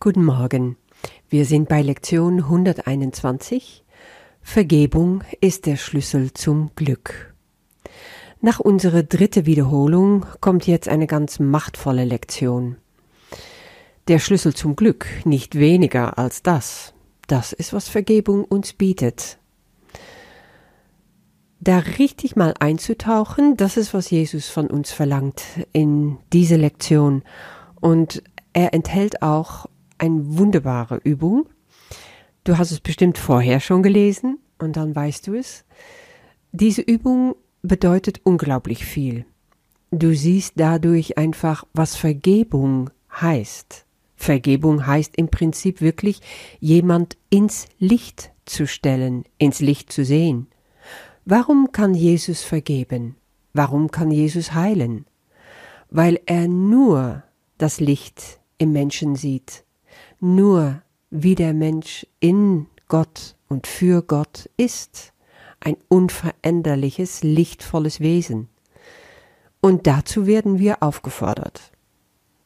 Guten Morgen. Wir sind bei Lektion 121. Vergebung ist der Schlüssel zum Glück. Nach unserer dritten Wiederholung kommt jetzt eine ganz machtvolle Lektion. Der Schlüssel zum Glück, nicht weniger als das. Das ist, was Vergebung uns bietet. Da richtig mal einzutauchen, das ist, was Jesus von uns verlangt in diese Lektion. Und er enthält auch eine wunderbare Übung. Du hast es bestimmt vorher schon gelesen und dann weißt du es. Diese Übung bedeutet unglaublich viel. Du siehst dadurch einfach, was Vergebung heißt. Vergebung heißt im Prinzip wirklich, jemand ins Licht zu stellen, ins Licht zu sehen. Warum kann Jesus vergeben? Warum kann Jesus heilen? Weil er nur das Licht im Menschen sieht, nur wie der Mensch in Gott und für Gott ist, ein unveränderliches, lichtvolles Wesen. Und dazu werden wir aufgefordert,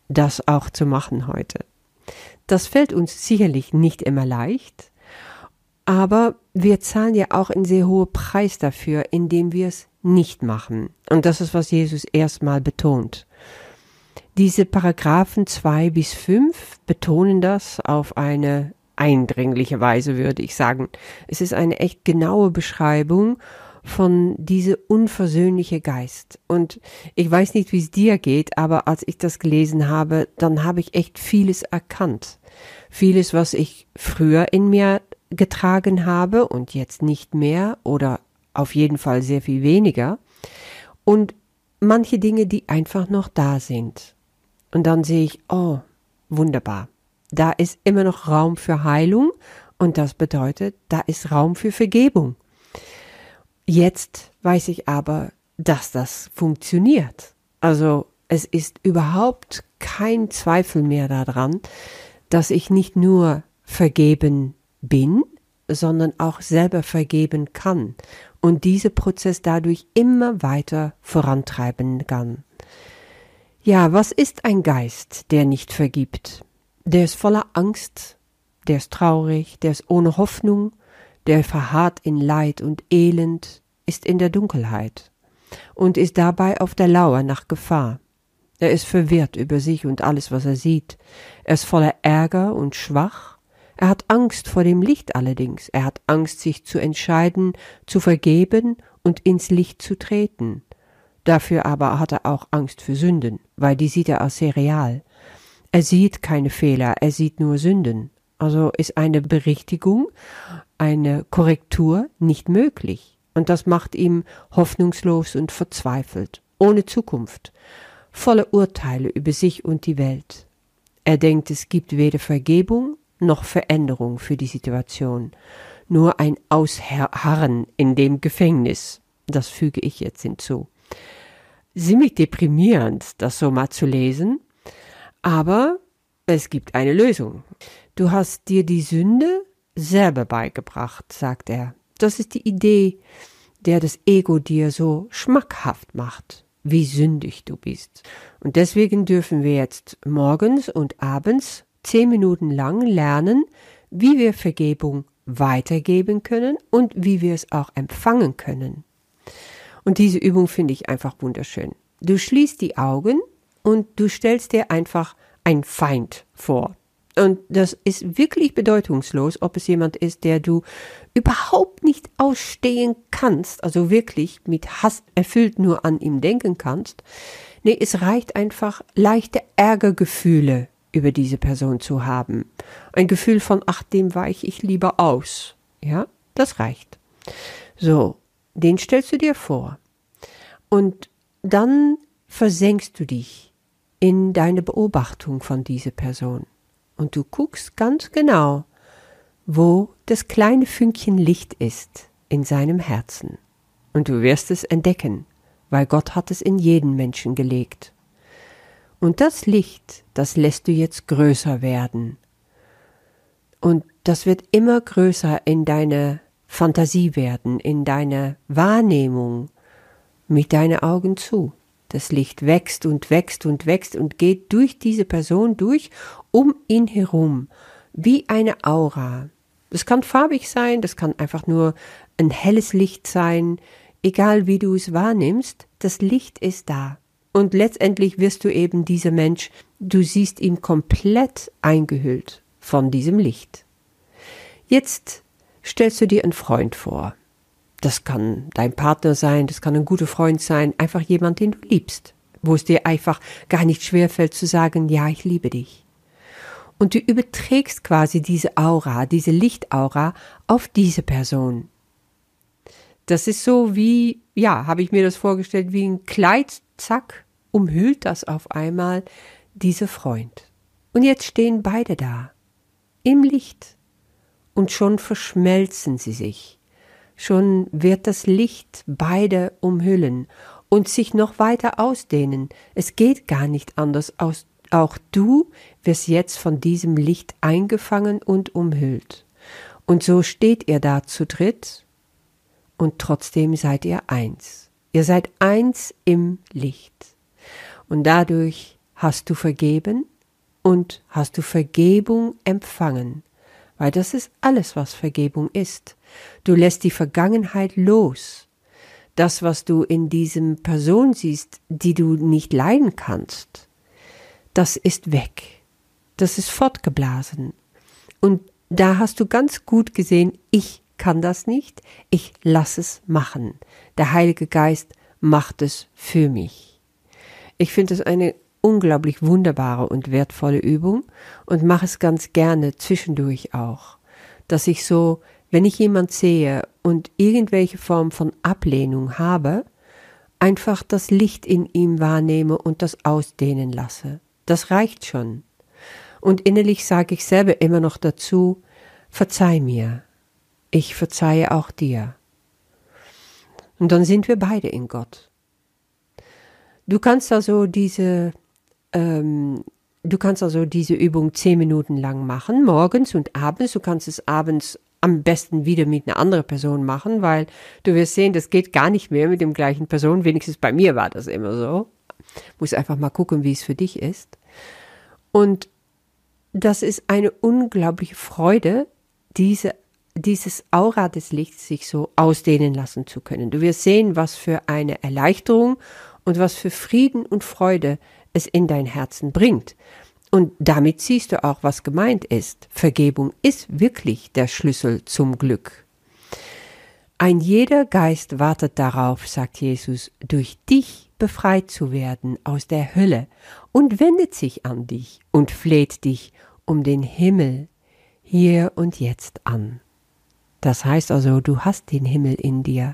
das auch zu machen heute. Das fällt uns sicherlich nicht immer leicht, aber wir zahlen ja auch einen sehr hohen Preis dafür, indem wir es nicht machen. Und das ist, was Jesus erstmal betont. Diese Paragraphen zwei bis fünf betonen das auf eine eindringliche Weise, würde ich sagen. Es ist eine echt genaue Beschreibung von diese unversöhnliche Geist. Und ich weiß nicht, wie es dir geht, aber als ich das gelesen habe, dann habe ich echt vieles erkannt. Vieles, was ich früher in mir getragen habe und jetzt nicht mehr oder auf jeden Fall sehr viel weniger. Und manche Dinge, die einfach noch da sind. Und dann sehe ich, oh, wunderbar. Da ist immer noch Raum für Heilung und das bedeutet, da ist Raum für Vergebung. Jetzt weiß ich aber, dass das funktioniert. Also es ist überhaupt kein Zweifel mehr daran, dass ich nicht nur vergeben bin, sondern auch selber vergeben kann und dieser Prozess dadurch immer weiter vorantreiben kann. Ja, was ist ein Geist, der nicht vergibt? Der ist voller Angst, der ist traurig, der ist ohne Hoffnung, der verharrt in Leid und Elend, ist in der Dunkelheit und ist dabei auf der Lauer nach Gefahr. Er ist verwirrt über sich und alles, was er sieht. Er ist voller Ärger und schwach. Er hat Angst vor dem Licht allerdings. Er hat Angst, sich zu entscheiden, zu vergeben und ins Licht zu treten. Dafür aber hat er auch Angst für Sünden, weil die sieht er als sehr real. Er sieht keine Fehler, er sieht nur Sünden. Also ist eine Berichtigung, eine Korrektur nicht möglich. Und das macht ihm hoffnungslos und verzweifelt, ohne Zukunft, voller Urteile über sich und die Welt. Er denkt, es gibt weder Vergebung noch Veränderung für die Situation, nur ein Ausharren in dem Gefängnis. Das füge ich jetzt hinzu ziemlich deprimierend, das so mal zu lesen. Aber es gibt eine Lösung. Du hast dir die Sünde selber beigebracht, sagt er. Das ist die Idee, der das Ego dir so schmackhaft macht, wie sündig du bist. Und deswegen dürfen wir jetzt morgens und abends zehn Minuten lang lernen, wie wir Vergebung weitergeben können und wie wir es auch empfangen können. Und diese Übung finde ich einfach wunderschön. Du schließt die Augen und du stellst dir einfach ein Feind vor. Und das ist wirklich bedeutungslos, ob es jemand ist, der du überhaupt nicht ausstehen kannst, also wirklich mit Hass erfüllt nur an ihm denken kannst. Nee, es reicht einfach leichte Ärgergefühle über diese Person zu haben. Ein Gefühl von, ach, dem weiche ich lieber aus. Ja, das reicht. So, den stellst du dir vor. Und dann versenkst du dich in deine Beobachtung von dieser Person. Und du guckst ganz genau, wo das kleine Fünkchen Licht ist in seinem Herzen. Und du wirst es entdecken, weil Gott hat es in jeden Menschen gelegt. Und das Licht, das lässt du jetzt größer werden. Und das wird immer größer in deine Fantasie werden, in deine Wahrnehmung mit deinen Augen zu. Das Licht wächst und wächst und wächst und geht durch diese Person durch, um ihn herum, wie eine Aura. Das kann farbig sein, das kann einfach nur ein helles Licht sein, egal wie du es wahrnimmst, das Licht ist da. Und letztendlich wirst du eben dieser Mensch, du siehst ihn komplett eingehüllt von diesem Licht. Jetzt stellst du dir einen Freund vor. Das kann dein Partner sein, das kann ein guter Freund sein, einfach jemand, den du liebst, wo es dir einfach gar nicht schwerfällt zu sagen, ja, ich liebe dich. Und du überträgst quasi diese Aura, diese Lichtaura auf diese Person. Das ist so wie, ja, habe ich mir das vorgestellt, wie ein Kleid, zack, umhüllt das auf einmal dieser Freund. Und jetzt stehen beide da, im Licht, und schon verschmelzen sie sich. Schon wird das Licht beide umhüllen und sich noch weiter ausdehnen. Es geht gar nicht anders aus. Auch du wirst jetzt von diesem Licht eingefangen und umhüllt. Und so steht ihr da zu dritt und trotzdem seid ihr eins. Ihr seid eins im Licht. Und dadurch hast du vergeben und hast du Vergebung empfangen, weil das ist alles, was Vergebung ist. Du lässt die Vergangenheit los. Das, was du in diesem Person siehst, die du nicht leiden kannst, das ist weg. Das ist fortgeblasen. Und da hast du ganz gut gesehen, ich kann das nicht, ich lass es machen. Der Heilige Geist macht es für mich. Ich finde es eine unglaublich wunderbare und wertvolle Übung und mache es ganz gerne zwischendurch auch, dass ich so, wenn ich jemand sehe und irgendwelche Form von Ablehnung habe, einfach das Licht in ihm wahrnehme und das ausdehnen lasse. Das reicht schon. Und innerlich sage ich selber immer noch dazu, verzeih mir, ich verzeihe auch dir. Und dann sind wir beide in Gott. Du kannst also diese ähm, du kannst also diese Übung zehn Minuten lang machen, morgens und abends. Du kannst es abends am besten wieder mit einer anderen Person machen, weil du wirst sehen, das geht gar nicht mehr mit dem gleichen Person. Wenigstens bei mir war das immer so. Muss einfach mal gucken, wie es für dich ist. Und das ist eine unglaubliche Freude, diese, dieses Aura des Lichts sich so ausdehnen lassen zu können. Du wirst sehen, was für eine Erleichterung und was für Frieden und Freude es in dein Herzen bringt. Und damit siehst du auch, was gemeint ist. Vergebung ist wirklich der Schlüssel zum Glück. Ein jeder Geist wartet darauf, sagt Jesus, durch dich befreit zu werden aus der Hölle und wendet sich an dich und fleht dich um den Himmel hier und jetzt an. Das heißt also, du hast den Himmel in dir.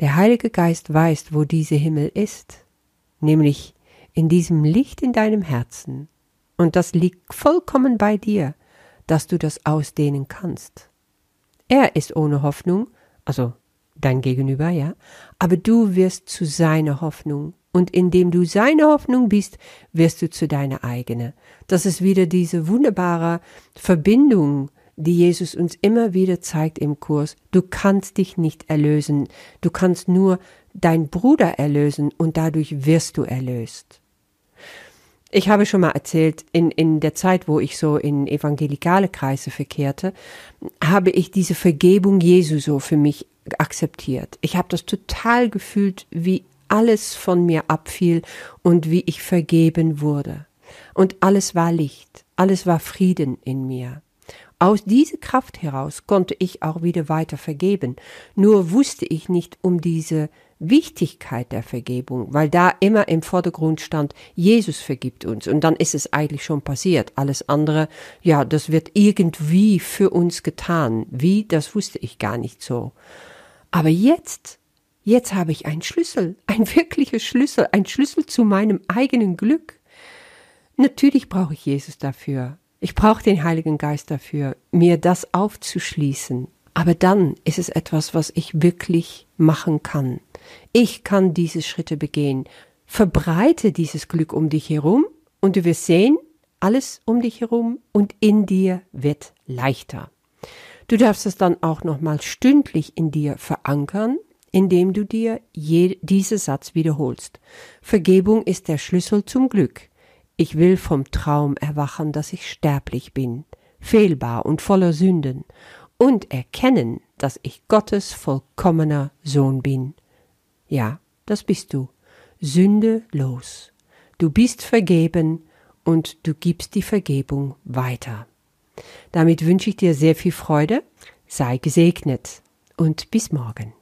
Der Heilige Geist weiß, wo dieser Himmel ist, nämlich in diesem Licht in deinem Herzen, und das liegt vollkommen bei dir, dass du das ausdehnen kannst. Er ist ohne Hoffnung, also dein Gegenüber, ja, aber du wirst zu seiner Hoffnung, und indem du seine Hoffnung bist, wirst du zu deiner eigene. Das ist wieder diese wunderbare Verbindung, die Jesus uns immer wieder zeigt im Kurs. Du kannst dich nicht erlösen, du kannst nur dein Bruder erlösen und dadurch wirst du erlöst. Ich habe schon mal erzählt, in, in der Zeit, wo ich so in evangelikale Kreise verkehrte, habe ich diese Vergebung Jesu so für mich akzeptiert. Ich habe das total gefühlt, wie alles von mir abfiel und wie ich vergeben wurde. Und alles war Licht, alles war Frieden in mir. Aus dieser Kraft heraus konnte ich auch wieder weiter vergeben. Nur wusste ich nicht um diese Wichtigkeit der Vergebung, weil da immer im Vordergrund stand, Jesus vergibt uns. Und dann ist es eigentlich schon passiert. Alles andere, ja, das wird irgendwie für uns getan. Wie, das wusste ich gar nicht so. Aber jetzt, jetzt habe ich einen Schlüssel, ein wirklicher Schlüssel, ein Schlüssel zu meinem eigenen Glück. Natürlich brauche ich Jesus dafür. Ich brauche den Heiligen Geist dafür, mir das aufzuschließen. Aber dann ist es etwas, was ich wirklich machen kann. Ich kann diese Schritte begehen. Verbreite dieses Glück um dich herum und du wirst sehen, alles um dich herum und in dir wird leichter. Du darfst es dann auch nochmal stündlich in dir verankern, indem du dir je, diesen Satz wiederholst. Vergebung ist der Schlüssel zum Glück. Ich will vom Traum erwachen, dass ich sterblich bin, fehlbar und voller Sünden, und erkennen, dass ich Gottes vollkommener Sohn bin. Ja, das bist du. Sünde los. Du bist vergeben und du gibst die Vergebung weiter. Damit wünsche ich dir sehr viel Freude, sei gesegnet und bis morgen.